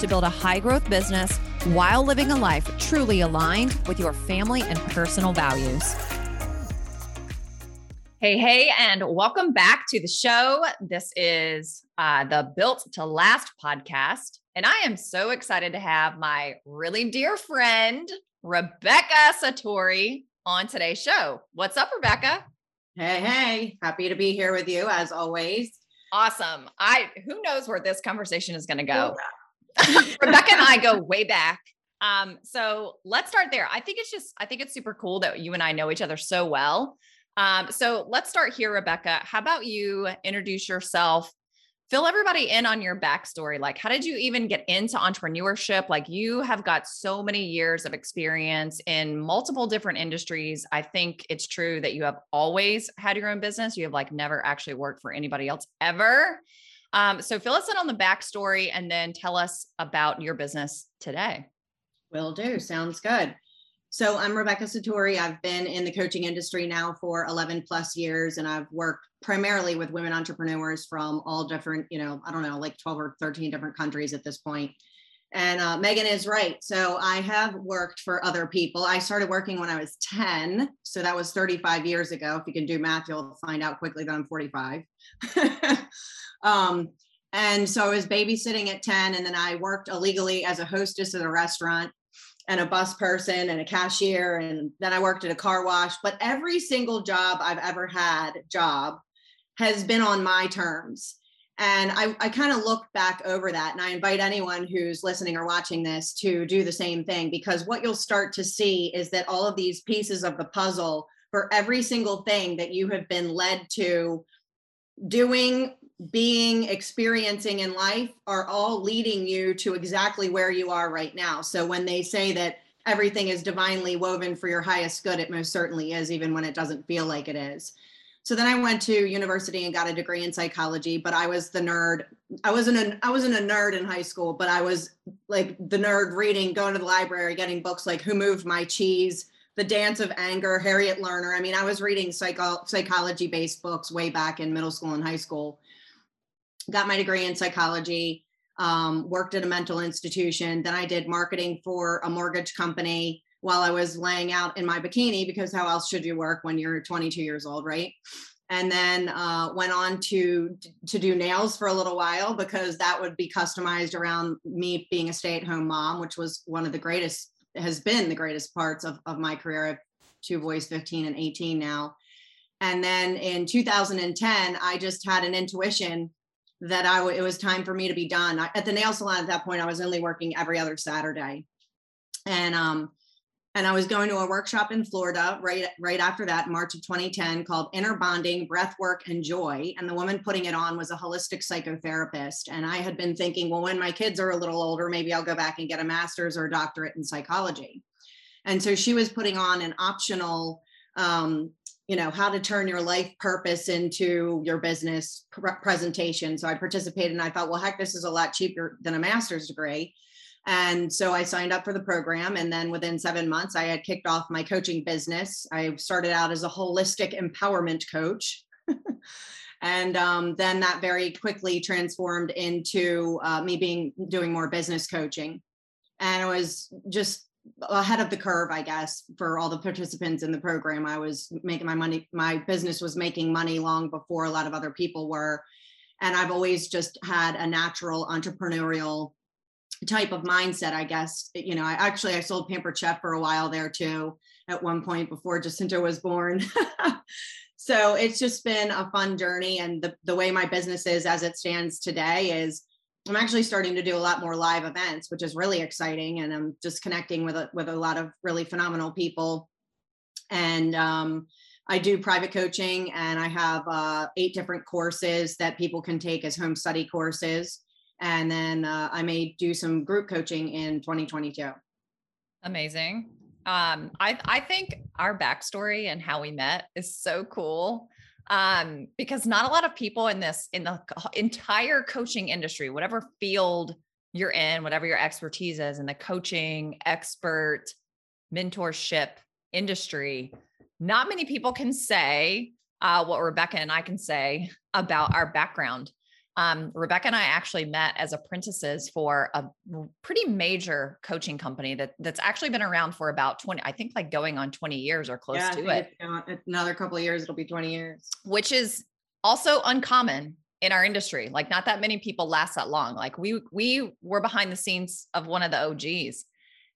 to build a high growth business while living a life truly aligned with your family and personal values. Hey, hey, and welcome back to the show. This is uh, the Built to Last podcast. And I am so excited to have my really dear friend, Rebecca Satori, on today's show. What's up, Rebecca? Hey, hey, happy to be here with you as always. Awesome. I who knows where this conversation is going to go. Rebecca and I go way back. Um, so let's start there. I think it's just, I think it's super cool that you and I know each other so well. Um, so let's start here, Rebecca. How about you introduce yourself? Fill everybody in on your backstory. Like, how did you even get into entrepreneurship? Like, you have got so many years of experience in multiple different industries. I think it's true that you have always had your own business. You have like never actually worked for anybody else ever. Um, so fill us in on the backstory and then tell us about your business today. Will do. Sounds good. So I'm Rebecca Satori. I've been in the coaching industry now for 11 plus years, and I've worked primarily with women entrepreneurs from all different, you know, I don't know, like 12 or 13 different countries at this point. And uh, Megan is right. So I have worked for other people. I started working when I was 10. So that was 35 years ago. If you can do math, you'll find out quickly that I'm 45. Um, and so I was babysitting at 10, and then I worked illegally as a hostess at a restaurant and a bus person and a cashier. And then I worked at a car wash. But every single job I've ever had, job, has been on my terms. And I, I kind of look back over that. And I invite anyone who's listening or watching this to do the same thing because what you'll start to see is that all of these pieces of the puzzle for every single thing that you have been led to doing being, experiencing in life are all leading you to exactly where you are right now. So when they say that everything is divinely woven for your highest good, it most certainly is, even when it doesn't feel like it is. So then I went to university and got a degree in psychology, but I was the nerd. I wasn't a I wasn't a nerd in high school, but I was like the nerd reading, going to the library, getting books like Who Moved My Cheese, The Dance of Anger, Harriet Lerner. I mean, I was reading psycho- psychology based books way back in middle school and high school got my degree in psychology, um, worked at a mental institution. Then I did marketing for a mortgage company while I was laying out in my bikini because how else should you work when you're 22 years old, right? And then uh, went on to to do nails for a little while because that would be customized around me being a stay-at-home mom, which was one of the greatest has been the greatest parts of, of my career. I have two boys, 15 and 18 now. And then in 2010, I just had an intuition that I w- it was time for me to be done. I, at the nail salon at that point, I was only working every other Saturday, and um, and I was going to a workshop in Florida right right after that, March of 2010, called Inner Bonding, Breath Work, and Joy. And the woman putting it on was a holistic psychotherapist. And I had been thinking, well, when my kids are a little older, maybe I'll go back and get a master's or a doctorate in psychology. And so she was putting on an optional um, you know how to turn your life purpose into your business presentation so i participated and i thought well heck this is a lot cheaper than a master's degree and so i signed up for the program and then within seven months i had kicked off my coaching business i started out as a holistic empowerment coach and um, then that very quickly transformed into uh, me being doing more business coaching and it was just ahead of the curve, I guess, for all the participants in the program. I was making my money, my business was making money long before a lot of other people were. And I've always just had a natural entrepreneurial type of mindset, I guess. You know, I actually I sold Pampered Chef for a while there too at one point before Jacinta was born. so it's just been a fun journey. And the, the way my business is as it stands today is I'm actually starting to do a lot more live events, which is really exciting, and I'm just connecting with a, with a lot of really phenomenal people. And um, I do private coaching, and I have uh, eight different courses that people can take as home study courses. And then uh, I may do some group coaching in 2022. Amazing. Um, I I think our backstory and how we met is so cool. Um, because not a lot of people in this in the entire coaching industry, whatever field you're in, whatever your expertise is in the coaching, expert, mentorship industry, not many people can say uh, what Rebecca and I can say about our background. Um, Rebecca and I actually met as apprentices for a pretty major coaching company that that's actually been around for about 20, I think like going on 20 years or close yeah, to it. Another couple of years, it'll be 20 years. Which is also uncommon in our industry. Like not that many people last that long. Like we we were behind the scenes of one of the OGs.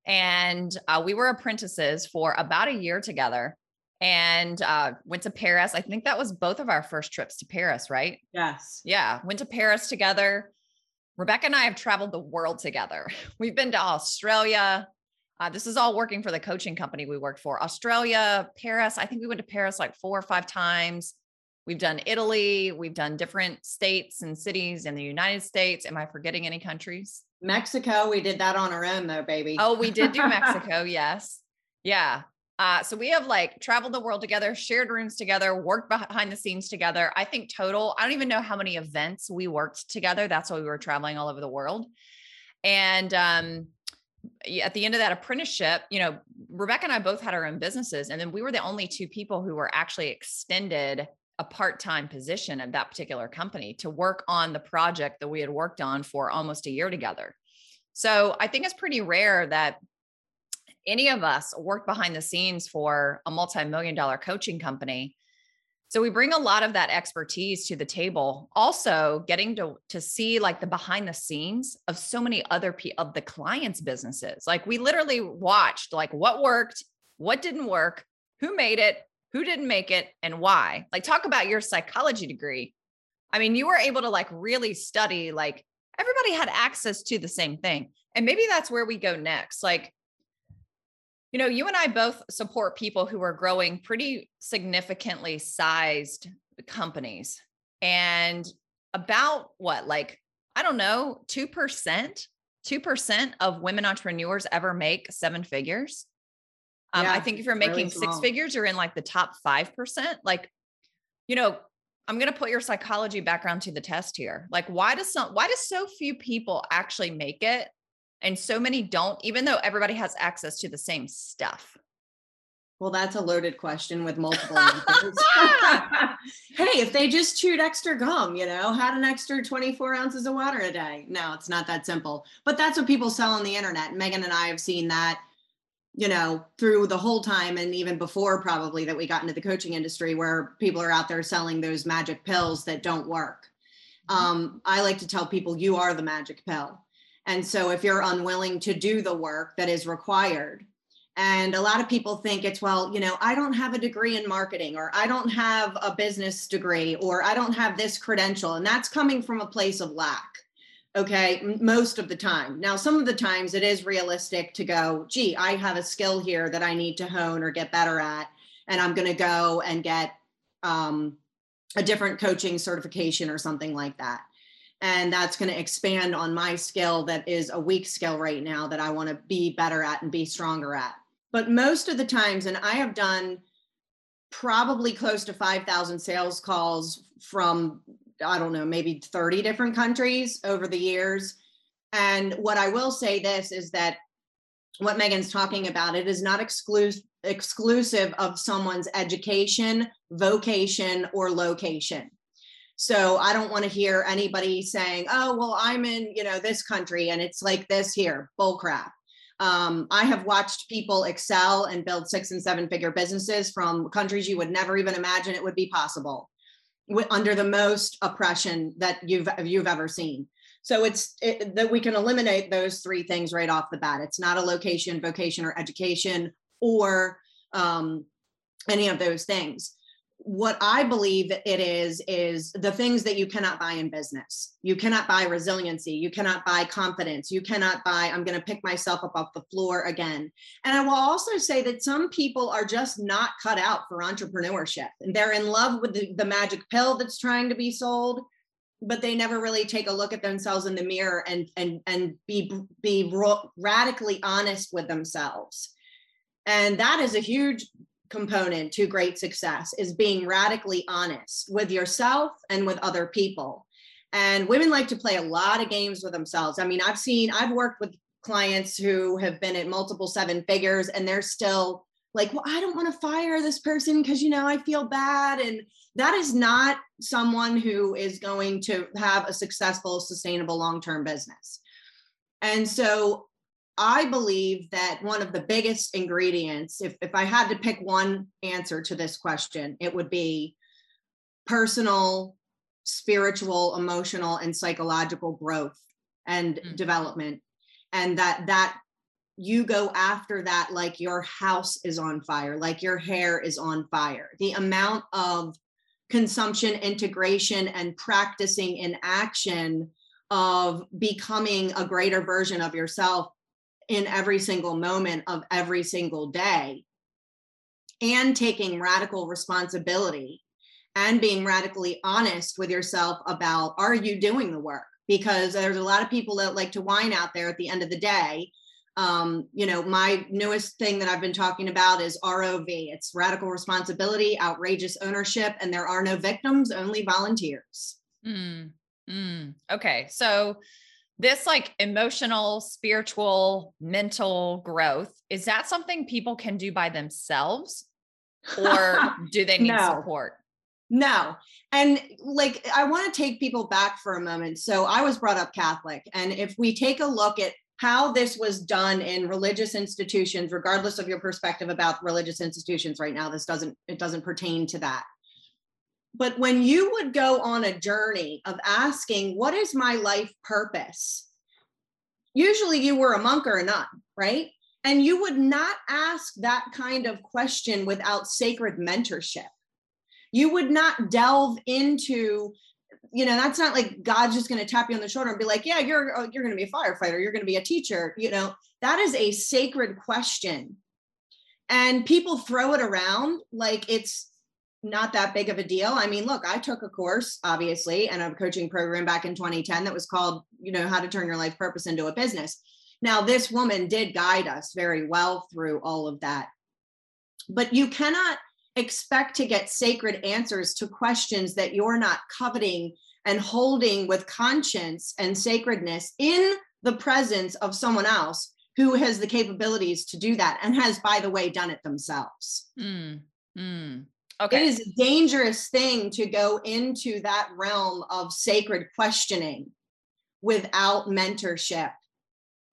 And uh, we were apprentices for about a year together and uh, went to Paris. I think that was both of our first trips to Paris, right? Yes. Yeah, went to Paris together. Rebecca and I have traveled the world together. We've been to Australia. Uh, this is all working for the coaching company we worked for. Australia, Paris. I think we went to Paris like four or five times. We've done Italy. We've done different states and cities in the United States. Am I forgetting any countries? Mexico. We did that on our own, though, baby. Oh, we did do Mexico. yes. Yeah. Uh, so we have like traveled the world together, shared rooms together, worked behind the scenes together. I think total, I don't even know how many events we worked together. That's why we were traveling all over the world. And um, at the end of that apprenticeship, you know, Rebecca and I both had our own businesses. And then we were the only two people who were actually extended a part-time position at that particular company to work on the project that we had worked on for almost a year together. So I think it's pretty rare that any of us work behind the scenes for a multi-million dollar coaching company. So we bring a lot of that expertise to the table. Also getting to to see like the behind the scenes of so many other p of the clients businesses. Like we literally watched like what worked what didn't work who made it who didn't make it and why. Like talk about your psychology degree. I mean you were able to like really study like everybody had access to the same thing. And maybe that's where we go next. Like you know, you and I both support people who are growing pretty significantly sized companies. And about what, like, I don't know, 2%, 2% of women entrepreneurs ever make seven figures. Um, yeah, I think if you're making really six figures, you're in like the top 5%. Like, you know, I'm going to put your psychology background to the test here. Like, why does some, why does so few people actually make it and so many don't, even though everybody has access to the same stuff? Well, that's a loaded question with multiple answers. hey, if they just chewed extra gum, you know, had an extra 24 ounces of water a day. No, it's not that simple. But that's what people sell on the internet. Megan and I have seen that, you know, through the whole time and even before probably that we got into the coaching industry where people are out there selling those magic pills that don't work. Mm-hmm. Um, I like to tell people you are the magic pill. And so if you're unwilling to do the work that is required, and a lot of people think it's, well, you know, I don't have a degree in marketing, or I don't have a business degree, or I don't have this credential. And that's coming from a place of lack. Okay. Most of the time. Now, some of the times it is realistic to go, gee, I have a skill here that I need to hone or get better at. And I'm going to go and get um, a different coaching certification or something like that and that's going to expand on my skill that is a weak skill right now that I want to be better at and be stronger at. But most of the times, and I have done probably close to 5,000 sales calls from, I don't know, maybe 30 different countries over the years. And what I will say this is that what Megan's talking about, it is not exclusive exclusive of someone's education, vocation, or location. So I don't want to hear anybody saying, "Oh, well, I'm in, you know, this country and it's like this here." Bull crap. Um, I have watched people excel and build six and seven figure businesses from countries you would never even imagine it would be possible under the most oppression that you've you've ever seen. So it's it, that we can eliminate those three things right off the bat. It's not a location, vocation, or education, or um, any of those things what I believe it is, is the things that you cannot buy in business. You cannot buy resiliency. You cannot buy confidence. You cannot buy, I'm going to pick myself up off the floor again. And I will also say that some people are just not cut out for entrepreneurship. And they're in love with the, the magic pill that's trying to be sold. but they never really take a look at themselves in the mirror and and and be be radically honest with themselves and that is a huge component to great success is being radically honest with yourself and with other people. And women like to play a lot of games with themselves. I mean i've seen i've worked with clients who have been at multiple seven figures and they're still like well i don't want to fire this person because you know i feel bad. And that is not someone who is going to have a successful sustainable long-term business. And so I believe that one of the biggest ingredients, if, if I had to pick one answer to this question, it would be personal, spiritual, emotional, and psychological growth and mm-hmm. development. And that that you go after that like your house is on fire, like your hair is on fire. The amount of consumption, integration, and practicing in action of becoming a greater version of yourself in every single moment of every single day and taking radical responsibility and being radically honest with yourself about are you doing the work? Because there's a lot of people that like to whine out there at the end of the day. Um, you know my newest thing that i've been talking about is rov it's radical responsibility outrageous ownership and there are no victims only volunteers. Mm, mm. okay so this like emotional, spiritual, mental growth, is that something people can do by themselves or do they need no. support? No. And like, I want to take people back for a moment. So I was brought up Catholic. And if we take a look at how this was done in religious institutions, regardless of your perspective about religious institutions right now, this doesn't, it doesn't pertain to that but when you would go on a journey of asking, what is my life purpose? Usually you were a monk or a nun, right? And you would not ask that kind of question without sacred mentorship. You would not delve into, you know, that's not like God's just going to tap you on the shoulder and be like, yeah, you're uh, you're going to be a firefighter, you're going to be a teacher, you know. That is a sacred question. And people throw it around like it's not that big of a deal. I mean, look, I took a course, obviously, and a coaching program back in 2010 that was called, you know, how to turn your life purpose into a business. Now, this woman did guide us very well through all of that. But you cannot expect to get sacred answers to questions that you're not coveting and holding with conscience and sacredness in the presence of someone else who has the capabilities to do that and has, by the way, done it themselves. Mm, mm. Okay. It is a dangerous thing to go into that realm of sacred questioning without mentorship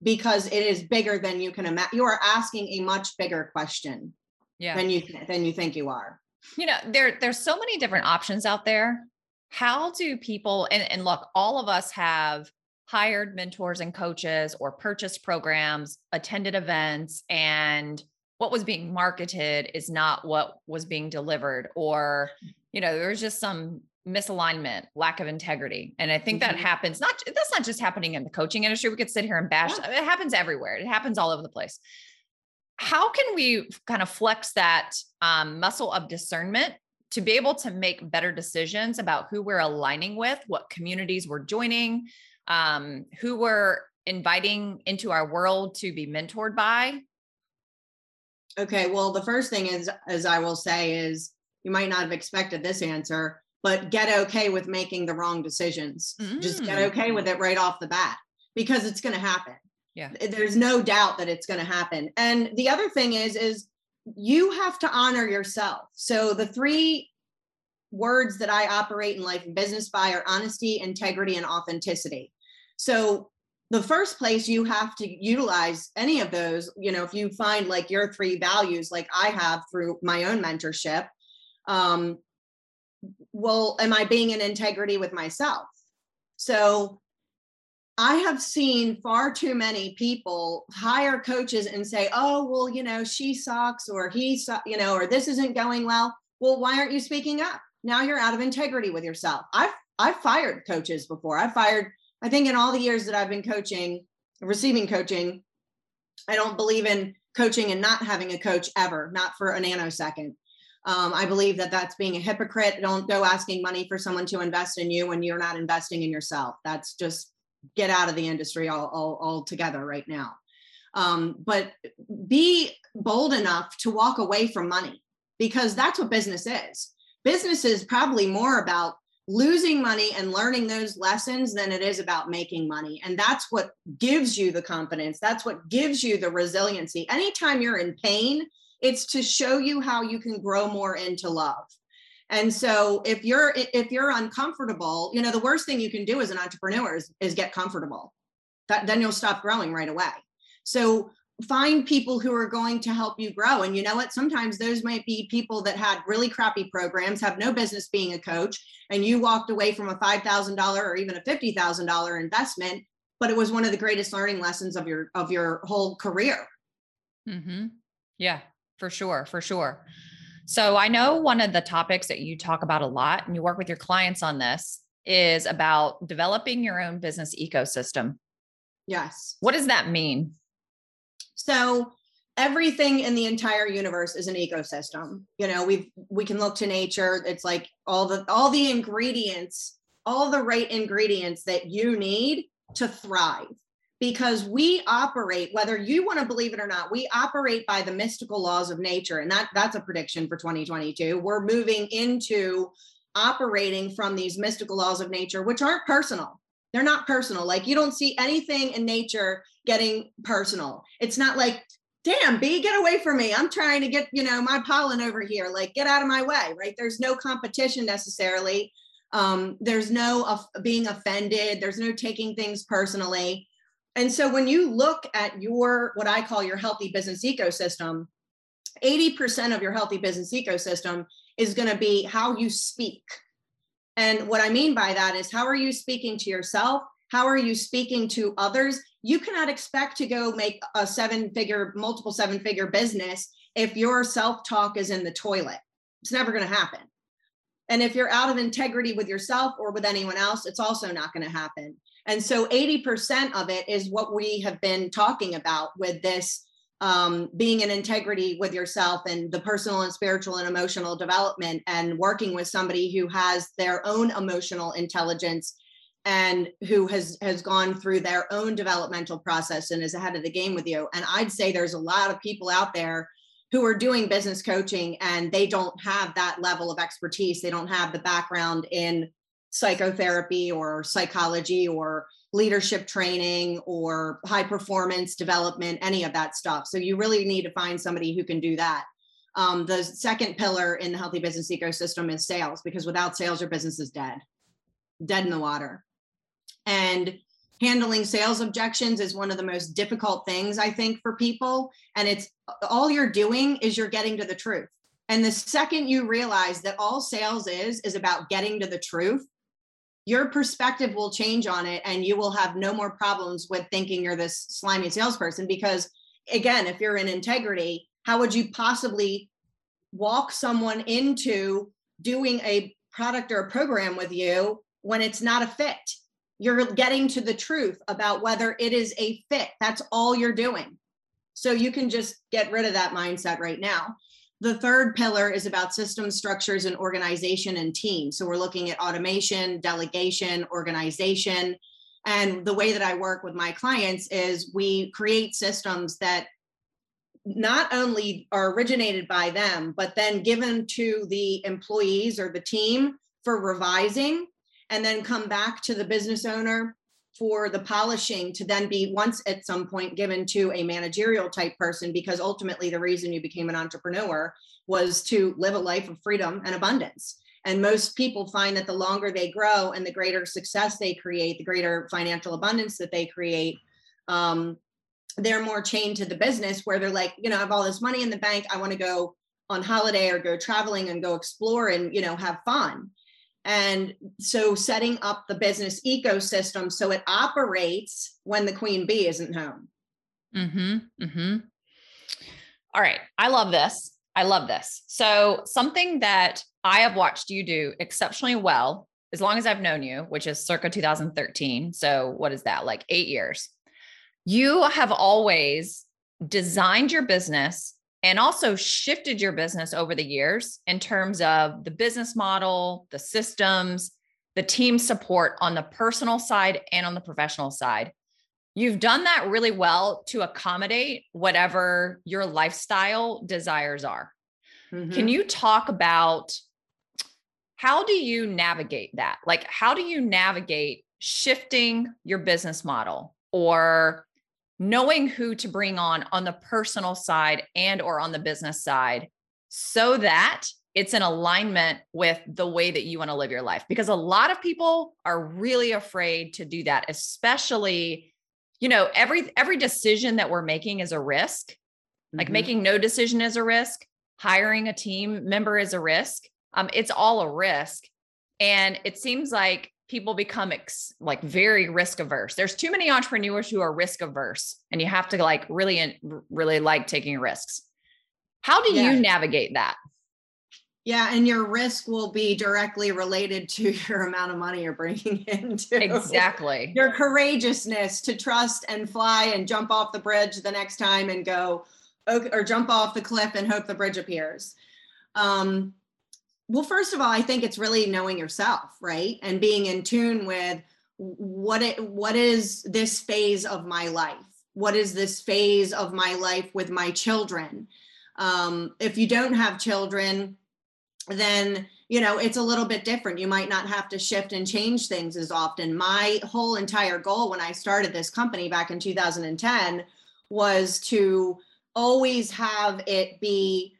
because it is bigger than you can imagine. You are asking a much bigger question yeah. than you than you think you are. You know, there there's so many different options out there. How do people and, and look, all of us have hired mentors and coaches or purchased programs, attended events, and what was being marketed is not what was being delivered or you know there was just some misalignment lack of integrity. And i think mm-hmm. that happens not that's not just happening in the coaching industry. We could sit here and bash yeah. it happens everywhere. It happens all over the place. How can we kind of flex that um, muscle of discernment to be able to make better decisions about who we're aligning with what communities we're joining um, who we're inviting into our world to be mentored by Okay, well, the first thing is, as I will say, is you might not have expected this answer, but get okay with making the wrong decisions. Mm. Just get mm. okay with it right off the bat because it's going to happen. Yeah. There's no doubt that it's going to happen. And the other thing is, is you have to honor yourself. So the three words that I operate in life and business by are honesty, integrity, and authenticity. So the first place you have to utilize any of those you know if you find like your three values like i have through my own mentorship um well am i being in integrity with myself? So i have seen far too many people hire coaches and say oh well you know she sucks or he su- you know or this isn't going well. Well why aren't you speaking up? Now you're out of integrity with yourself. I've i've fired coaches before. I fired I think in all the years that I've been coaching, receiving coaching, I don't believe in coaching and not having a coach ever, not for a nanosecond. Um, I believe that that's being a hypocrite. Don't go asking money for someone to invest in you when you're not investing in yourself. That's just get out of the industry all, all, altogether right now. Um, but be bold enough to walk away from money because that's what business is. Business is probably more about losing money and learning those lessons than it is about making money. And that's what gives you the confidence. That's what gives you the resiliency. Anytime you're in pain, it's to show you how you can grow more into love. And so if you're if you're uncomfortable, you know, the worst thing you can do as an entrepreneur is, is get comfortable. That then you'll stop growing right away. So find people who are going to help you grow. And you know what? Sometimes those might be people that had really crappy programs, have no business being a coach, and you walked away from a $5,000 or even a $50,000 investment, but it was one of the greatest learning lessons of your of your whole career. Mm-hmm. Yeah, for sure, for sure. So I know one of the topics that you talk about a lot and you work with your clients on this is about developing your own business ecosystem. Yes. What does that mean? So everything in the entire universe is an ecosystem. You know, we we can look to nature. It's like all the all the ingredients, all the right ingredients that you need to thrive. Because we operate, whether you want to believe it or not, we operate by the mystical laws of nature. And that that's a prediction for 2022. We're moving into operating from these mystical laws of nature, which aren't personal. They're not personal. Like you don't see anything in nature getting personal. It's not like, damn, B, get away from me. I'm trying to get, you know, my pollen over here. Like, get out of my way, right? There's no competition necessarily. Um, there's no uh, being offended. There's no taking things personally. And so when you look at your, what I call your healthy business ecosystem, 80% of your healthy business ecosystem is going to be how you speak. And what I mean by that is how are you speaking to yourself? How are you speaking to others? You cannot expect to go make a seven figure, multiple seven figure business if your self talk is in the toilet. It's never going to happen. And if you're out of integrity with yourself or with anyone else, it's also not going to happen. And so 80% of it is what we have been talking about with this um, being in integrity with yourself and the personal and spiritual and emotional development and working with somebody who has their own emotional intelligence and who has has gone through their own developmental process and is ahead of the game with you. And i'd say there's a lot of people out there who are doing business coaching and they don't have that level of expertise. They don't have the background in psychotherapy or psychology or leadership training or high performance development any of that stuff. So you really need to find somebody who can do that. Um, the second pillar in the healthy business ecosystem is sales because without sales your business is dead dead in the water and handling sales objections is one of the most difficult things I think for people. And it's all you're doing is you're getting to the truth. And the second you realize that all sales is, is about getting to the truth, your perspective will change on it and you will have no more problems with thinking you're this slimy salesperson. Because again, if you're in integrity, how would you possibly walk someone into doing a product or a program with you when it's not a fit? You're getting to the truth about whether it is a fit. That's all you're doing. So you can just get rid of that mindset right now. The third pillar is about system structures and organization and team. So we're looking at automation, delegation, organization. And the way that I work with my clients is we create systems that not only are originated by them, but then given to the employees or the team for revising and then come back to the business owner for the polishing to then be once at some point given to a managerial type person because ultimately the reason you became an entrepreneur was to live a life of freedom and abundance. And most people find that the longer they grow and the greater success they create the greater financial abundance that they create um, they're more chained to the business where they're like you know i have all this money in the bank. I want to go on holiday or go traveling and go explore and you know have fun and so setting up the business ecosystem so it operates when the queen bee isn't home. Mm-hmm. Mm-hmm. All right. I love this. I love this. So something that I have watched you do exceptionally well, as long as I've known you, which is circa 2013. So what is that? Like eight years. You have always designed your business and also shifted your business over the years in terms of the business model, the systems, the team support on the personal side and on the professional side. You've done that really well to accommodate whatever your lifestyle desires are. Mm-hmm. Can you talk about how do you navigate that? Like, how do you navigate shifting your business model or knowing who to bring on on the personal side and or on the business side so that it's in alignment with the way that you want to live your life. Because a lot of people are really afraid to do that especially you know every every decision that we're making is a risk. Like mm-hmm. making no decision is a risk. Hiring a team member is a risk. Um, it's all a risk. And it seems like people become ex- like very risk averse. There's too many entrepreneurs who are risk averse and you have to like really really like taking risks. How do yeah. you navigate that? Yeah, and your risk will be directly related to your amount of money you're bringing in. Too. Exactly. Your courageousness to trust and fly and jump off the bridge the next time and go, or jump off the cliff and hope the bridge appears. Um, well, first of all, I think it's really knowing yourself, right? And being in tune with what it what is this phase of my life? What is this phase of my life with my children? Um, if you don't have children, then you know it's a little bit different. You might not have to shift and change things as often. My whole entire goal when I started this company back in 2010 was to always have it be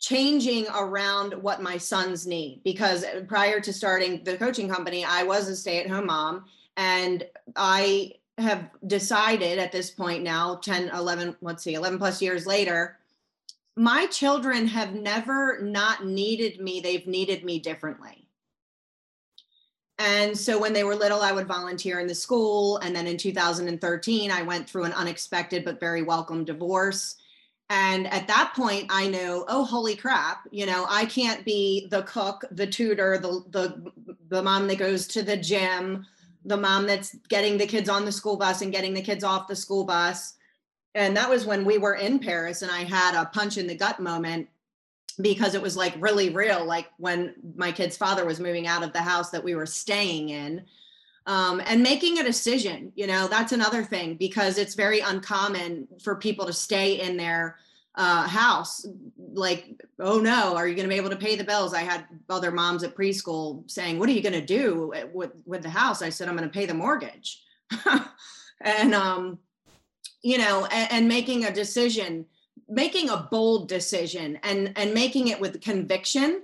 changing around what my sons need because uh, prior to starting the coaching company i was a stay-at-home mom and i have decided at this point now 10 11 let's see 11 plus years later my children have never not needed me they've needed me differently. And so when they were little i would volunteer in the school and then in 2013 i went through an unexpected but very welcome divorce and at that point, I knew, oh, holy crap, you know, I can't be the cook, the tutor, the, the, the mom that goes to the gym, the mom that's getting the kids on the school bus and getting the kids off the school bus. And that was when we were in Paris and I had a punch in the gut moment because it was like really real, like when my kid's father was moving out of the house that we were staying in. Um, and making a decision you know that's another thing because it's very uncommon for people to stay in their uh, house. Like oh no are you going to be able to pay the bills? I had other moms at preschool saying what are you going to do with with the house? I said i'm going to pay the mortgage. And um you know and, and making a decision making a bold decision and and making it with conviction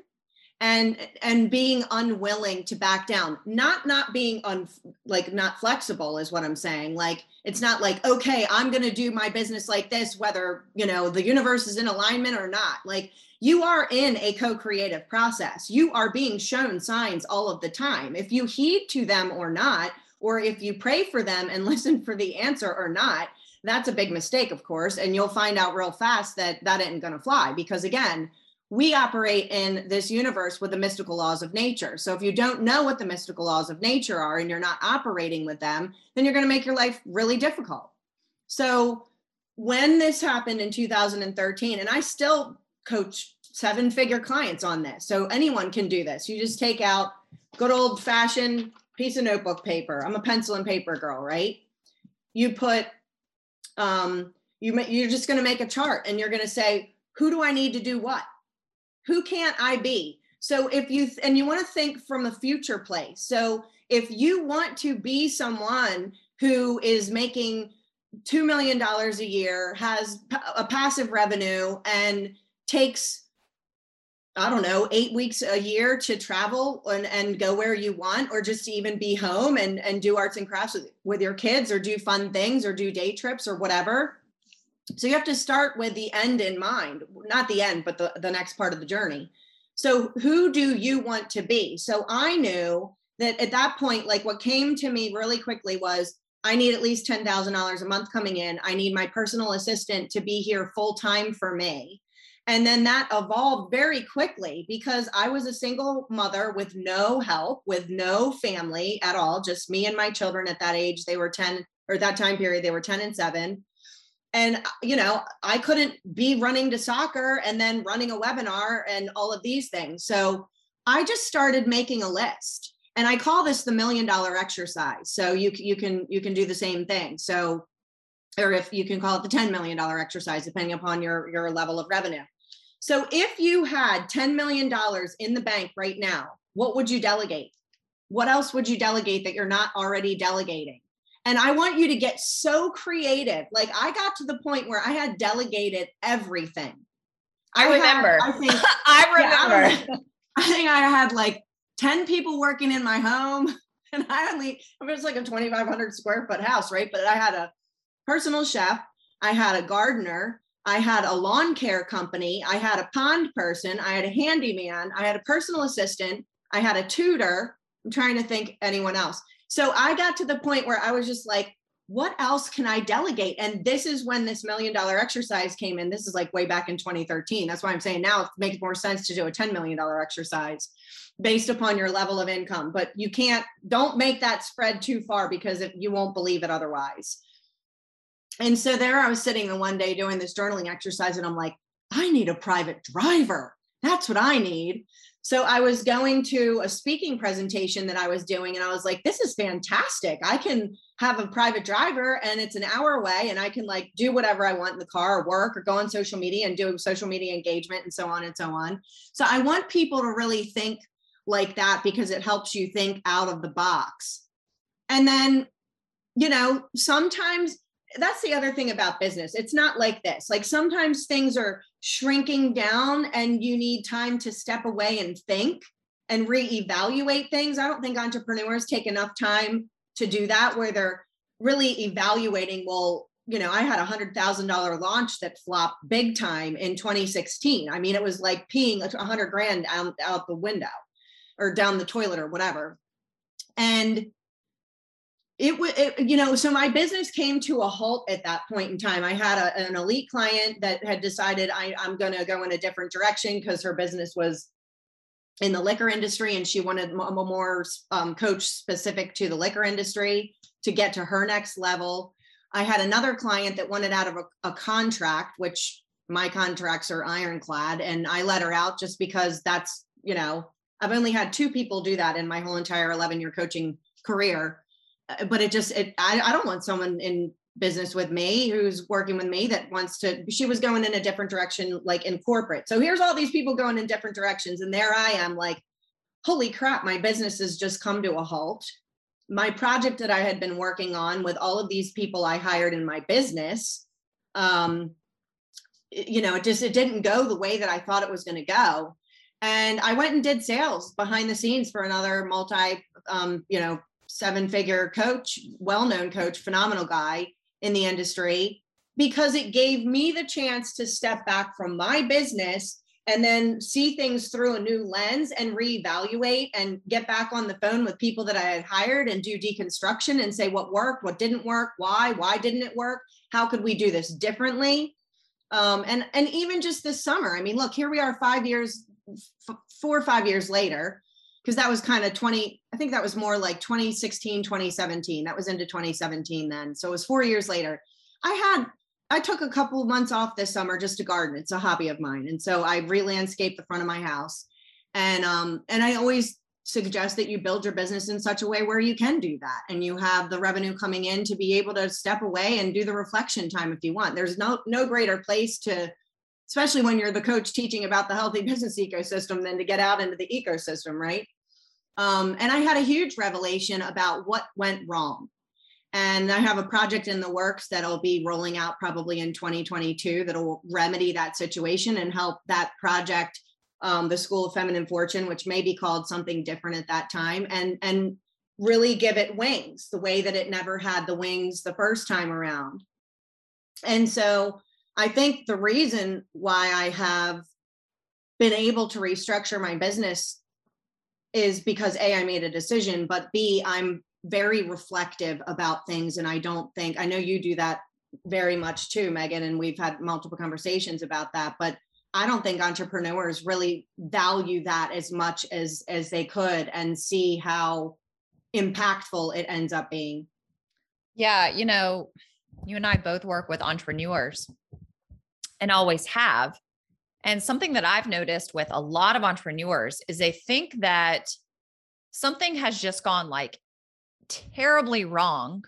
and and being unwilling to back down. Not not being un like not flexible is what i'm saying. Like it's not like okay i'm going to do my business like this whether you know the universe is in alignment or not. Like you are in a co-creative process. You are being shown signs all of the time. If you heed to them or not or if you pray for them and listen for the answer or not that's a big mistake of course and you'll find out real fast that that isn't going to fly. Because again we operate in this universe with the mystical laws of nature. So if you don't know what the mystical laws of nature are and you're not operating with them, then you're going to make your life really difficult. So when this happened in 2013, and I still coach seven figure clients on this. So anyone can do this. You just take out good old fashioned piece of notebook paper. I'm a pencil and paper girl, right? You put, um, you, you're just going to make a chart and you're going to say, who do I need to do what? Who can't I be? So if you and you want to think from a future place. So if you want to be someone who is making $2 million a year, has a passive revenue and takes I don't know, eight weeks a year to travel and, and go where you want, or just to even be home and, and do arts and crafts with, with your kids, or do fun things, or do day trips, or whatever. So you have to start with the end in mind, not the end, but the, the next part of the journey. So who do you want to be? So I knew that at that point, like what came to me really quickly was I need at least $10,000 a month coming in. I need my personal assistant to be here full time for me. And then that evolved very quickly because I was a single mother with no help, with no family at all, just me and my children at that age. They were 10 or that time period, they were 10 and 7 and you know i couldn't be running to soccer and then running a webinar and all of these things. So i just started making a list. And i call this the million dollar exercise. So you you can you can do the same thing. So or if you can call it the 10 million dollar exercise depending upon your your level of revenue. So if you had 10 million dollars in the bank right now what would you delegate? What else would you delegate that you're not already delegating and I want you to get so creative. Like I got to the point where I had delegated everything. I, I remember. Had, I think I remember. Yeah, I, I think I had like 10 people working in my home. And I only, i it was like a 2,500 square foot house, right? But I had a personal chef, I had a gardener, I had a lawn care company, I had a pond person, I had a handyman, I had a personal assistant, I had a tutor. I'm trying to think anyone else. So I got to the point where I was just like, what else can I delegate? And this is when this million dollar exercise came in. This is like way back in 2013. That's why I'm saying now it makes more sense to do a $10 million exercise based upon your level of income. But you can't, don't make that spread too far because if you won't believe it otherwise. And so there I was sitting the one day doing this journaling exercise, and I'm like, I need a private driver. That's what I need. So I was going to a speaking presentation that I was doing, and I was like, this is fantastic. I can have a private driver and it's an hour away, and I can like do whatever I want in the car or work or go on social media and do social media engagement and so on and so on. So I want people to really think like that because it helps you think out of the box. And then, you know, sometimes that's the other thing about business. It's not like this. Like sometimes things are shrinking down and you need time to step away and think and reevaluate things. I don't think entrepreneurs take enough time to do that where they're really evaluating, well, you know, I had a hundred thousand dollar launch that flopped big time in 2016. I mean, it was like peeing a hundred grand out, out the window or down the toilet or whatever. And it would you know so my business came to a halt at that point in time. I had a, an elite client that had decided I, i'm going to go in a different direction because her business was in the liquor industry and she wanted a more um, coach specific to the liquor industry to get to her next level. I had another client that wanted out of a, a contract which my contracts are ironclad and i let her out just because that's you know i've only had two people do that in my whole entire 11 year coaching career but it just it I, I don't want someone in business with me who's working with me that wants to she was going in a different direction like in corporate. So here's all these people going in different directions and there i am like holy crap my business has just come to a halt. My project that i had been working on with all of these people i hired in my business um you know it just it didn't go the way that i thought it was going to go. And i went and did sales behind the scenes for another multi um you know seven figure coach, well known coach, phenomenal guy in the industry, because it gave me the chance to step back from my business and then see things through a new lens and reevaluate and get back on the phone with people that I had hired and do deconstruction and say what worked, what didn't work, why, why didn't it work, how could we do this differently, um, and and even just this summer. I mean, look, here we are, five years, f- four or five years later, because that was kind of 20 i think that was more like 2016 2017 that was into 2017 then so it was four years later. I had i took a couple of months off this summer just to garden it's a hobby of mine and so i re-landscaped the front of my house and um and i always suggest that you build your business in such a way where you can do that and you have the revenue coming in to be able to step away and do the reflection time if you want there's no no greater place to especially when you're the coach teaching about the healthy business ecosystem than to get out into the ecosystem right um, and I had a huge revelation about what went wrong. And I have a project in the works that'll be rolling out probably in 2022 that'll remedy that situation and help that project, um, the School of Feminine Fortune, which may be called something different at that time, and and really give it wings the way that it never had the wings the first time around. And so I think the reason why I have been able to restructure my business is because A, I made a decision, but B, I'm very reflective about things. And I don't think, I know you do that very much too, Megan, and we've had multiple conversations about that, but I don't think entrepreneurs really value that as much as as they could and see how impactful it ends up being. Yeah, you know, you and I both work with entrepreneurs and always have. And something that I've noticed with a lot of entrepreneurs is they think that something has just gone like terribly wrong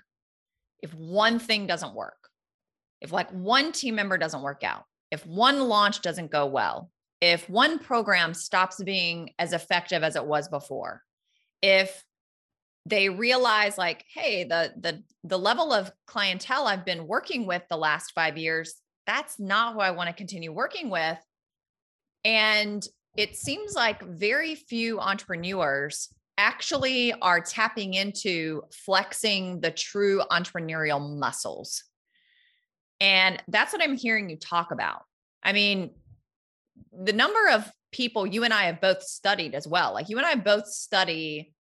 if one thing doesn't work. If like one team member doesn't work out, if one launch doesn't go well, if one program stops being as effective as it was before, if they realize like hey the the the level of clientele i've been working with the last 5 years that's not who i want to continue working with and it seems like very few entrepreneurs actually are tapping into flexing the true entrepreneurial muscles and that's what i'm hearing you talk about i mean the number of people you and i have both studied as well like you and i both study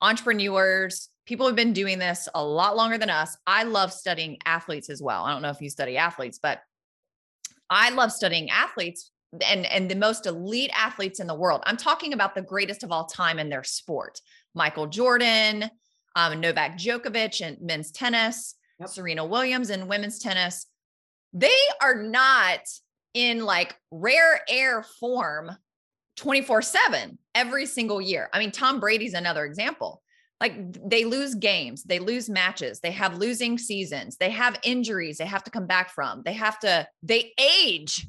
entrepreneurs, people have been doing this a lot longer than us. I love studying athletes as well. I don't know if you study athletes, but I love studying athletes and and the most elite athletes in the world. I'm talking about the greatest of all time in their sport. Michael Jordan, um, Novak Djokovic in men's tennis, yep. Serena Williams in women's tennis. They are not in like rare air form 24 7 every single year. I mean, Tom Brady's another example. Like they lose games, they lose matches, they have losing seasons, they have injuries they have to come back from, they have to, they age,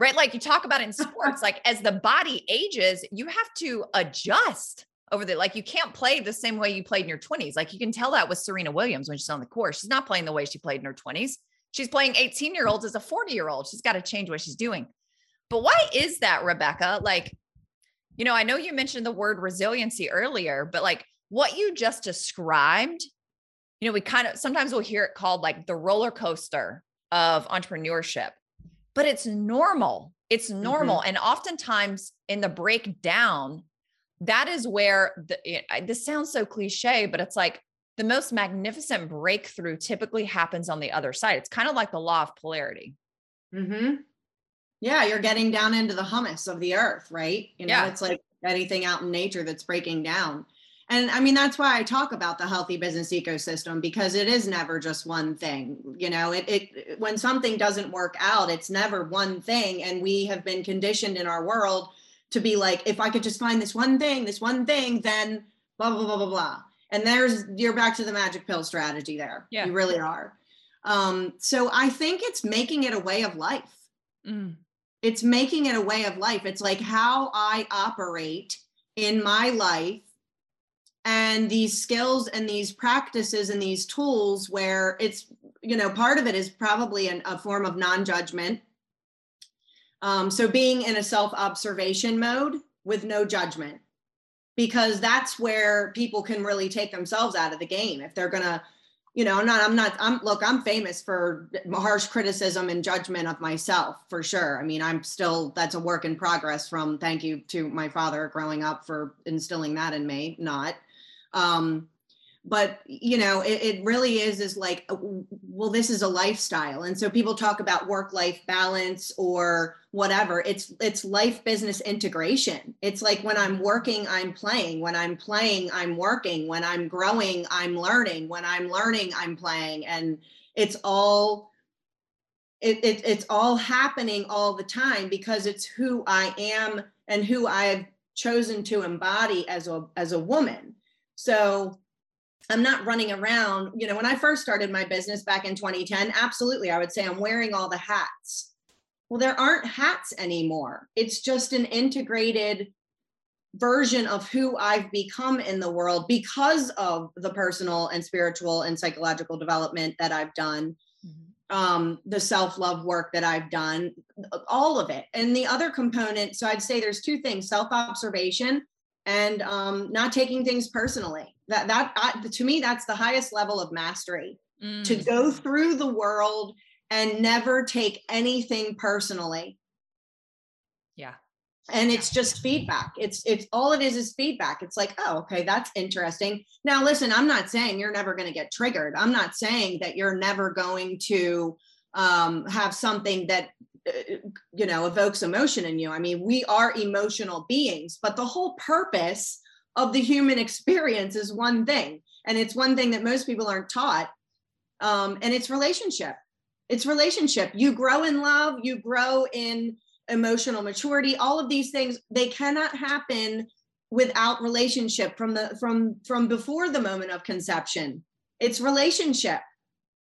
right? Like you talk about in sports, like as the body ages, you have to adjust over there. like you can't play the same way you played in your 20s. Like you can tell that with Serena Williams when she's on the course. She's not playing the way she played in her 20s. She's playing 18 year olds as a 40 year old. She's got to change what she's doing. But why is that, Rebecca? Like, you know, I know you mentioned the word resiliency earlier, but like what you just described, you know, we kind of sometimes we'll hear it called like the roller coaster of entrepreneurship, but it's normal. It's normal. Mm-hmm. And oftentimes in the breakdown, that is where the, it, this sounds so cliche, but it's like the most magnificent breakthrough typically happens on the other side. It's kind of like the law of polarity. Mm-hmm. Yeah, you're getting down into the humus of the earth, right? You know, yeah. it's like anything out in nature that's breaking down. And I mean, that's why I talk about the healthy business ecosystem because it is never just one thing. You know, it, it when something doesn't work out, it's never one thing. And we have been conditioned in our world to be like, if I could just find this one thing, this one thing, then blah, blah, blah, blah, blah. And there's, you're back to the magic pill strategy there. Yeah. You really are. Um, so I think it's making it a way of life. Mm it's making it a way of life it's like how i operate in my life and these skills and these practices and these tools where it's you know part of it is probably an, a form of non-judgment um, so being in a self-observation mode with no judgment because that's where people can really take themselves out of the game if they're to you know, I'm not, I'm not, I'm look, I'm famous for harsh criticism and judgment of myself for sure. I mean, I'm still, that's a work in progress from thank you to my father growing up for instilling that in me, not. Um, but you know it, it, really is is like uh, well this is a lifestyle. And so people talk about work life balance or whatever. It's it's life business integration. It's like when i'm working i'm playing. When i'm playing i'm working. When i'm growing i'm learning. When i'm learning i'm playing. And it's all it, it it's all happening all the time because it's who i am and who i've chosen to embody as a as a woman so I'm not running around. You know, when I first started my business back in 2010, absolutely, I would say I'm wearing all the hats. Well, there aren't hats anymore. It's just an integrated version of who I've become in the world because of the personal and spiritual and psychological development that I've done, mm-hmm. um, the self love work that I've done, all of it. And the other component, so I'd say there's two things self observation and um, not taking things personally. That that I, to me, that's the highest level of mastery. Mm. To go through the world and never take anything personally. Yeah. And it's just feedback. It's it's all it is is feedback. It's like, oh, okay, that's interesting. Now, listen, I'm not saying you're never going to get triggered. I'm not saying that you're never going to um, have something that you know evokes emotion in you. I mean we are emotional beings but the whole purpose of the human experience is one thing and it's one thing that most people aren't taught um, and it's relationship. It's relationship. You grow in love you grow in emotional maturity. All of these things they cannot happen without relationship from the from from before the moment of conception. It's relationship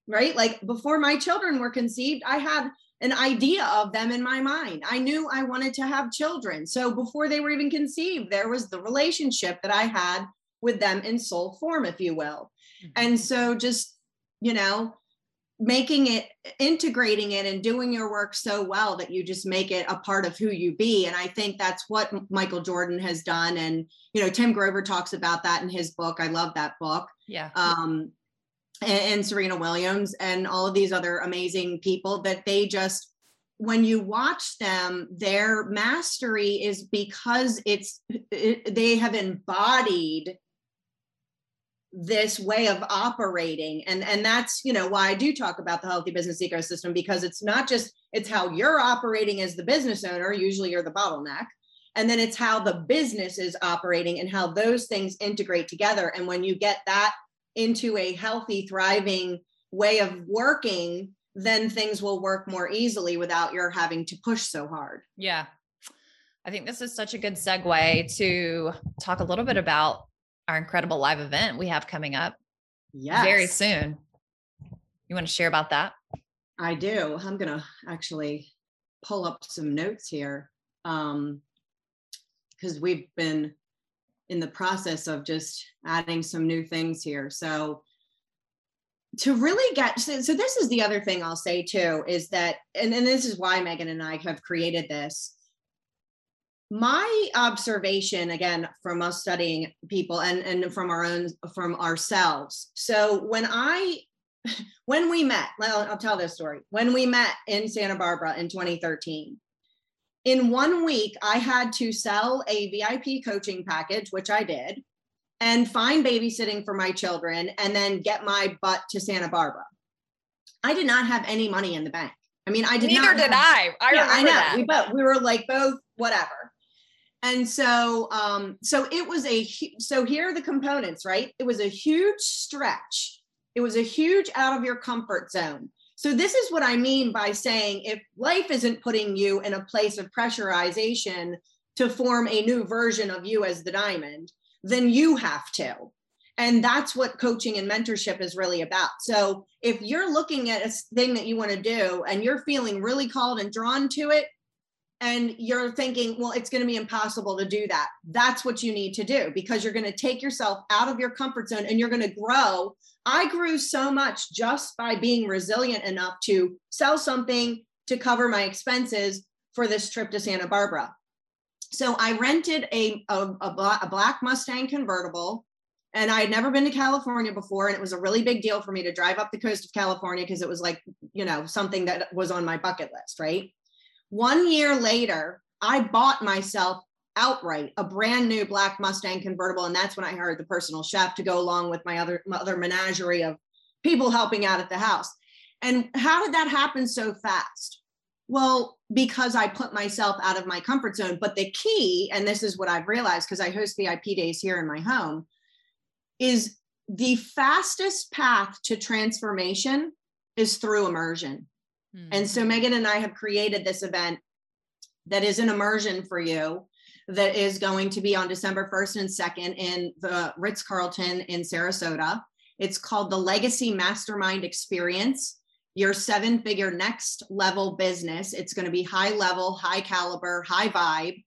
right? Like before my children were conceived i had an idea of them in my mind. I knew i wanted to have children. So before they were even conceived there was the relationship that i had with them in soul form if you will. Mm-hmm. and so just you know making it integrating it and doing your work so well that you just make it a part of who you be. And i think that's what michael jordan has done. And you know tim grover talks about that in his book. I love that book. Yeah. Um and, serena williams and all of these other amazing people that they just when you watch them their mastery is because it's it, they have embodied this way of operating. And and that's you know why i do talk about the healthy business ecosystem because it's not just it's how you're operating as the business owner usually you're the bottleneck and then it's how the business is operating and how those things integrate together. And when you get that into a healthy thriving way of working then things will work more easily without your having to push so hard. Yeah. I think this is such a good segue to talk a little bit about our incredible live event we have coming up yeah very soon. You want to share about that? I do. I'm gonna actually pull up some notes here um because we've been in the process of just adding some new things here. So to really get so, so this is the other thing i'll say too is that and, and this is why megan and i have created this. My observation again from us studying people and and from our own from ourselves. So when i when we met i'll tell this story. When we met in santa barbara in 2013 in one week i had to sell a vip coaching package which i did and find babysitting for my children and then get my butt to santa barbara. I did not have any money in the bank. I mean i did not. neither did i. I yeah, i know. that. we both we were like both whatever. And so um so it was a so here are the components right? It was a huge stretch. It was a huge out of your comfort zone so this is what i mean by saying if life isn't putting you in a place of pressurization to form a new version of you as the diamond then you have to. And that's what coaching and mentorship is really about. So if you're looking at a thing that you want to do and you're feeling really called and drawn to it and you're thinking, well, it's going to be impossible to do that. That's what you need to do because you're going to take yourself out of your comfort zone and you're going to grow. I grew so much just by being resilient enough to sell something to cover my expenses for this trip to Santa Barbara. So I rented a, a, a, black Mustang convertible and I had never been to California before. And it was a really big deal for me to drive up the coast of California because it was like, you know, something that was on my bucket list, right? One year later, I bought myself outright a brand new black Mustang convertible. And that's when I hired the personal chef to go along with my other, my other menagerie of people helping out at the house. And how did that happen so fast? Well, because I put myself out of my comfort zone. But the key, and this is what I've realized because I host VIP days here in my home, is the fastest path to transformation is through immersion. And so mm-hmm. Megan and I have created this event that is an immersion for you that is going to be on December 1st and 2nd in the Ritz Carlton in Sarasota. It's called the Legacy Mastermind Experience, your seven figure next level business. It's going to be high level, high caliber, high vibe.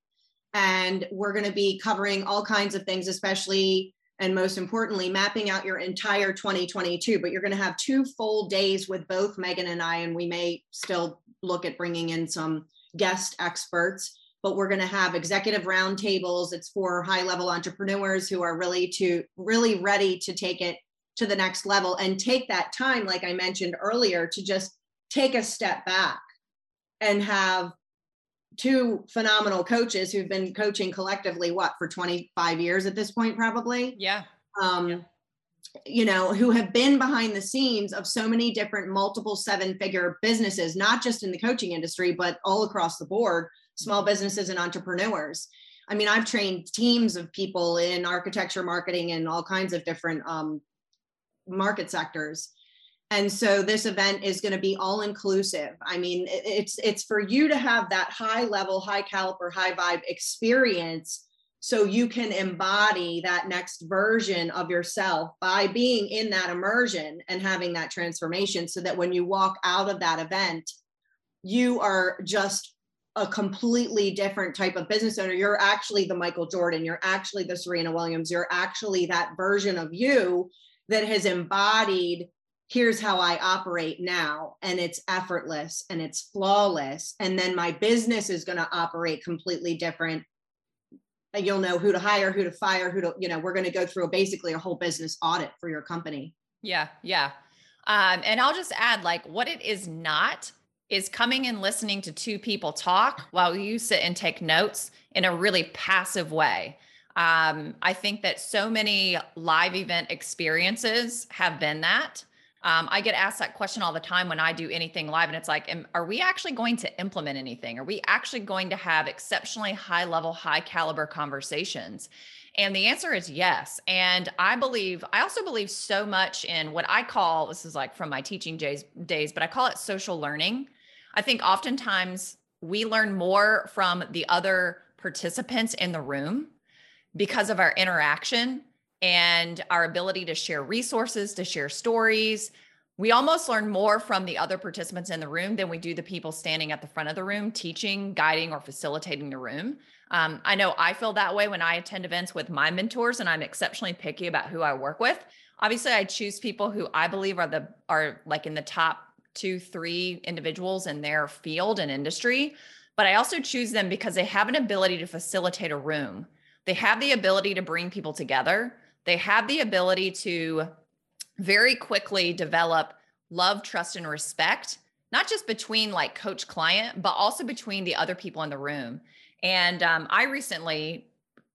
And we're going to be covering all kinds of things, especially and most importantly, mapping out your entire 2022. But you're going to have two full days with both Megan and I, and we may still look at bringing in some guest experts. But we're going to have executive roundtables. It's for high level entrepreneurs who are really to really ready to take it to the next level and take that time, like I mentioned earlier, to just take a step back and have two phenomenal coaches who've been coaching collectively what for 25 years at this point probably? Yeah. Um yeah. you know who have been behind the scenes of so many different multiple seven figure businesses not just in the coaching industry but all across the board small businesses and entrepreneurs. I mean i've trained teams of people in architecture marketing and all kinds of different um, market sectors and so this event is going to be all inclusive i mean it's it's for you to have that high level high caliber high vibe experience so you can embody that next version of yourself by being in that immersion and having that transformation so that when you walk out of that event you are just a completely different type of business owner. You're actually the michael jordan. You're actually the serena williams. You're actually that version of you that has embodied here's how I operate now. And it's effortless and it's flawless. And then my business is going to operate completely different. You'll know who to hire, who to fire, who to, you know, we're going to go through basically a whole business audit for your company. Yeah. Yeah. Um, and I'll just add like what it is not is coming and listening to two people talk while you sit and take notes in a really passive way. Um, I think that so many live event experiences have been that. Um, I get asked that question all the time when I do anything live, and it's like, am, are we actually going to implement anything? Are we actually going to have exceptionally high level, high caliber conversations? And the answer is yes. And I believe, I also believe so much in what I call this is like from my teaching days, days, but I call it social learning. I think oftentimes we learn more from the other participants in the room because of our interaction and our ability to share resources, to share stories. We almost learn more from the other participants in the room than we do the people standing at the front of the room, teaching, guiding, or facilitating the room. Um, I know I feel that way when I attend events with my mentors, and I'm exceptionally picky about who I work with. Obviously, I choose people who I believe are the are like in the top two, three individuals in their field and industry. But I also choose them because they have an ability to facilitate a room. They have the ability to bring people together they have the ability to very quickly develop love, trust, and respect, not just between like coach client, but also between the other people in the room. And um, I recently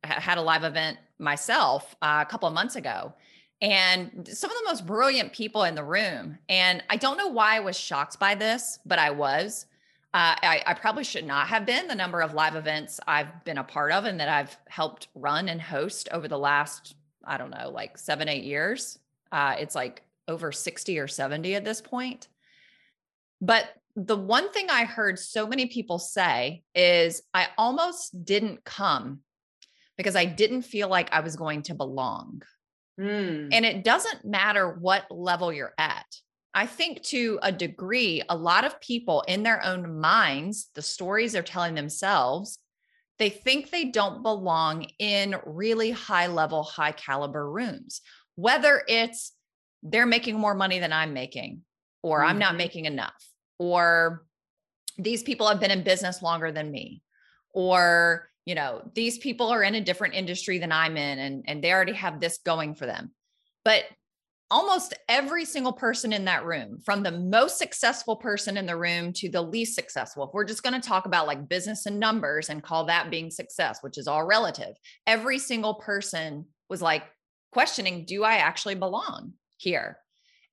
had a live event myself uh, a couple of months ago and some of the most brilliant people in the room. And I don't know why I was shocked by this, but I was. Uh, I, I, probably should not have been the number of live events I've been a part of and that I've helped run and host over the last I don't know, like seven, eight years. Uh, it's like over 60 or 70 at this point. But the one thing I heard so many people say is I almost didn't come because I didn't feel like I was going to belong. Mm. And it doesn't matter what level you're at. I think to a degree, a lot of people in their own minds, the stories they're telling themselves, they think they don't belong in really high level, high caliber rooms, whether it's they're making more money than I'm making, or mm-hmm. I'm not mm-hmm. making enough, or these people have been in business longer than me, or you know these people are in a different industry than i'm in and, and they already have this going for them but almost every single person in that room, from the most successful person in the room to the least successful, if we're just going to talk about like business and numbers and call that being success, which is all relative, every single person was like questioning, do I actually belong here?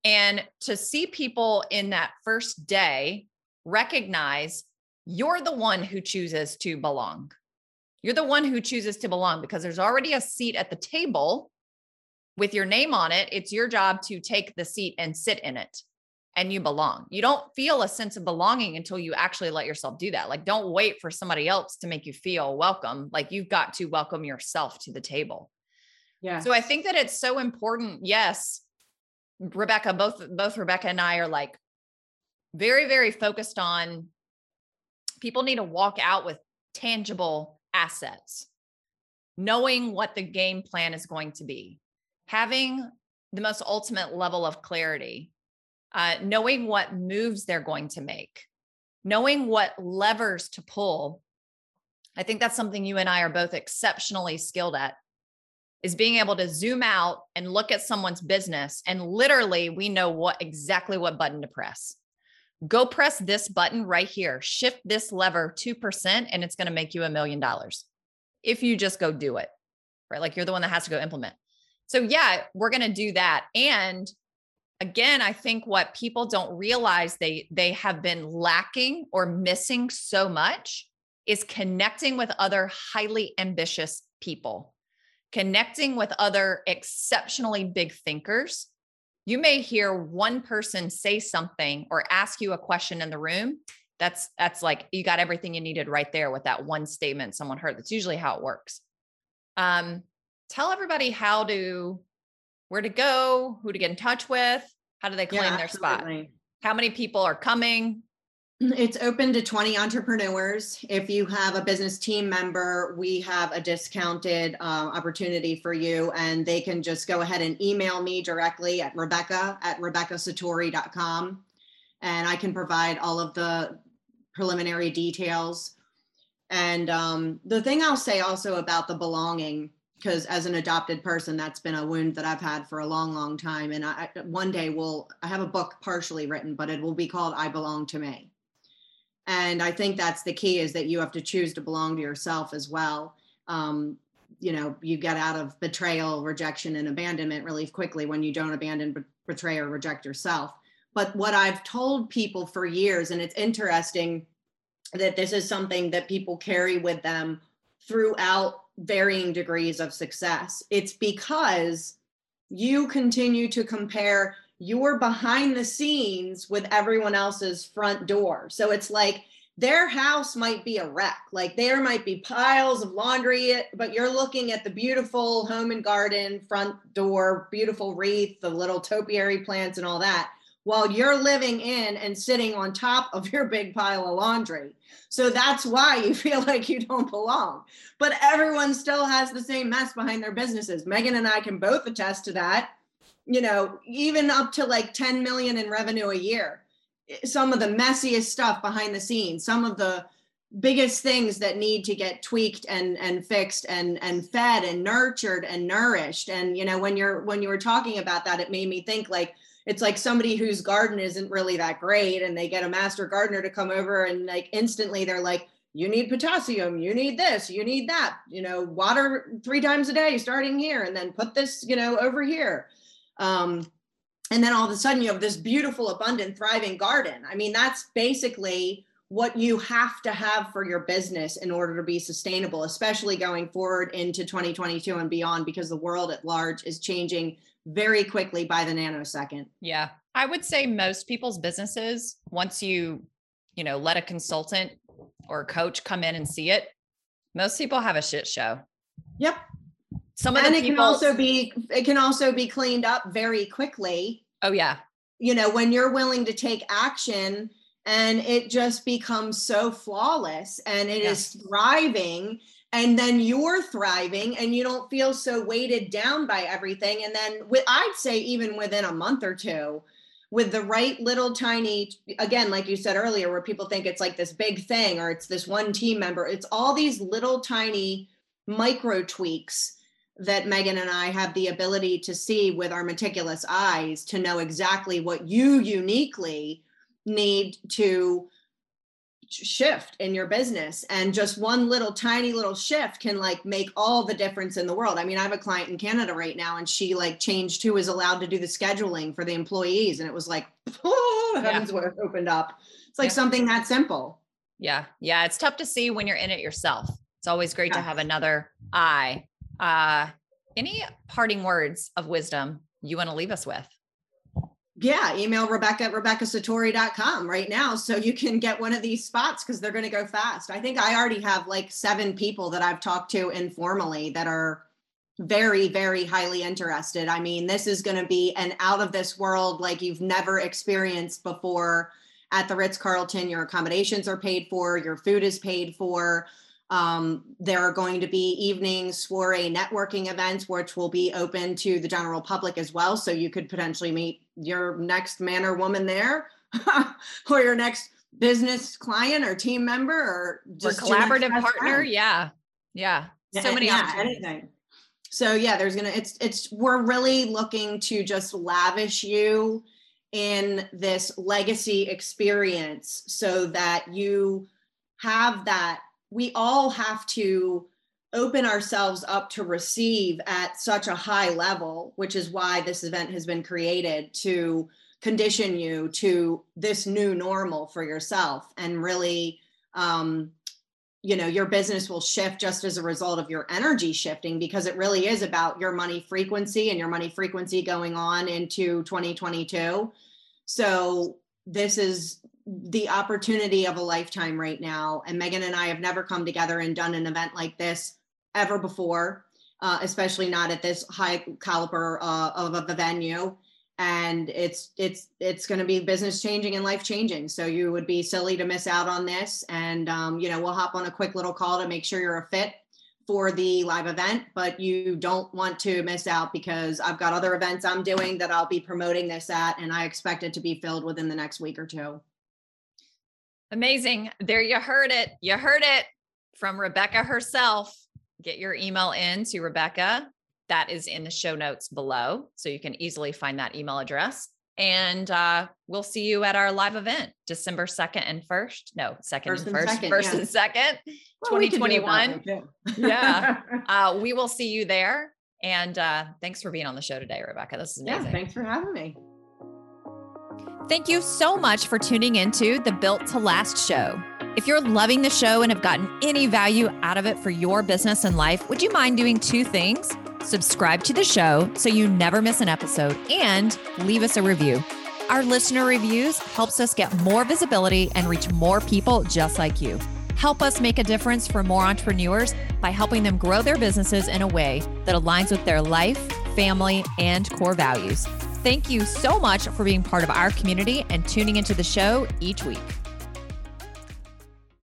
And to see people in that first day recognize you're the one who chooses to belong. You're the one who chooses to belong because there's already a seat at the table with your name on it, it's your job to take the seat and sit in it and you belong. You don't feel a sense of belonging until you actually let yourself do that. Like, don't wait for somebody else to make you feel welcome. Like, you've got to welcome yourself to the table. Yeah. So I think that it's so important. Yes, Rebecca, both both Rebecca and I are like very, very focused on people need to walk out with tangible assets, knowing what the game plan is going to be having the most ultimate level of clarity, uh, knowing what moves they're going to make, knowing what levers to pull. I think that's something you and I are both exceptionally skilled at is being able to zoom out and look at someone's business and literally we know what exactly what button to press. Go press this button right here. Shift this lever 2% and it's going to make you a million dollars. If you just go do it. Right? Like you're the one that has to go implement. So yeah, we're going to do that. And again, I think what people don't realize they they have been lacking or missing so much is connecting with other highly ambitious people. Connecting with other exceptionally big thinkers. you may hear one person say something or ask you a question in the room that's that's like you got everything you needed right there with that one statement someone heard that's usually how it works um tell everybody how to where to go who to get in touch with how do they claim yeah, their spot how many people are coming it's open to 20 entrepreneurs. If you have a business team member, we have a discounted uh, opportunity for you, and they can just go ahead and email me directly at Rebecca at RebeccaSatori.com. And I can provide all of the preliminary details. And um, the thing I'll say also about the belonging, because as an adopted person, that's been a wound that I've had for a long, long time. And I, one day will I have a book partially written, but it will be called I Belong to Me and i think that's the key is that you have to choose to belong to yourself as well um, you know you get out of betrayal rejection and abandonment really quickly when you don't abandon betray or reject yourself but what i've told people for years and it's interesting that this is something that people carry with them throughout varying degrees of success it's because you continue to compare you're behind the scenes with everyone else's front door. So it's like their house might be a wreck. Like there might be piles of laundry, but you're looking at the beautiful home and garden front door, beautiful wreath, the little topiary plants and all that, while you're living in and sitting on top of your big pile of laundry. So that's why you feel like you don't belong. But everyone still has the same mess behind their businesses. Megan and I can both attest to that you know, even up to like 10 million in revenue a year. Some of the messiest stuff behind the scenes, some of the biggest things that need to get tweaked and and fixed and and fed and nurtured and nourished and you know when you're when you were talking about that it made me think like it's like somebody whose garden isn't really that great and they get a master gardener to come over and like instantly they're like you need potassium you need this you need that you know water three times a day starting here and then put this you know over here um, and then all of a sudden you have this beautiful, abundant, thriving garden. I mean, that's basically what you have to have for your business in order to be sustainable, especially going forward into 2022 and beyond, because the world at large is changing very quickly by the nanosecond. Yeah. I would say most people's businesses, once you, you know, let a consultant or a coach come in and see it, most people have a shit show. Yep some of and it can also be it can also be cleaned up very quickly oh yeah you know when you're willing to take action and it just becomes so flawless and it is thriving and then you're thriving and you don't feel so weighted down by everything. And then with, i'd say even within a month or two with the right little tiny again like you said earlier where people think it's like this big thing or it's this one team member it's all these little tiny micro tweaks that Megan and I have the ability to see with our meticulous eyes to know exactly what you uniquely need to shift in your business and just one little tiny little shift can like make all the difference in the world i mean i have a client in canada right now and she like changed who is allowed to do the scheduling for the employees and it was like oh heavens yeah. opened up it's like yeah. something that simple yeah yeah it's tough to see when you're in it yourself it's always great yeah. to have another eye uh, any parting words of wisdom you want to leave us with? Yeah, email Rebecca at RebeccaSatori.com right now so you can get one of these spots because they're going to go fast. I think I already have like seven people that I've talked to informally that are very, very highly interested. I mean, this is going to be an out of this world like you've never experienced before at the Ritz Carlton. Your accommodations are paid for, your food is paid for. Um, there are going to be evening soiree networking events, which will be open to the general public as well. So you could potentially meet your next man or woman there, or your next business client or team member, or just or collaborative partner. Friend. Yeah, yeah. So many yeah, anything. So yeah, there's gonna. It's it's. We're really looking to just lavish you in this legacy experience so that you have that we all have to open ourselves up to receive at such a high level, which is why this event has been created to condition you to this new normal for yourself and really um, you know your business will shift just as a result of your energy shifting because it really is about your money frequency and your money frequency going on into 2022 so this is the opportunity of a lifetime right now. And megan and i have never come together and done an event like this ever before uh, especially not at this high caliber uh, of a venue. And it's it's it's going to be business changing and life changing. So you would be silly to miss out on this. And um, you know we'll hop on a quick little call to make sure you're a fit for the live event but you don't want to miss out because i've got other events i'm doing that i'll be promoting this at and i expect it to be filled within the next week or two. Amazing. There you heard it. You heard it from rebecca herself get your email in to rebecca that is in the show notes below. So you can easily find that email address. And uh, we'll see you at our live event, December 2nd and 1st. No, 2nd first and 1st, second, first yeah. and 2nd, well, 2021. yeah. Uh, we will see you there. And uh, thanks for being on the show today, Rebecca. This is amazing. Yeah, thanks for having me. Thank you so much for tuning into the Built to Last show. If you're loving the show and have gotten any value out of it for your business and life, would you mind doing two things? subscribe to the show so you never miss an episode, and leave us a review. Our listener reviews helps us get more visibility and reach more people just like you. Help us make a difference for more entrepreneurs by helping them grow their businesses in a way that aligns with their life, family, and core values. Thank you so much for being part of our community and tuning into the show each week.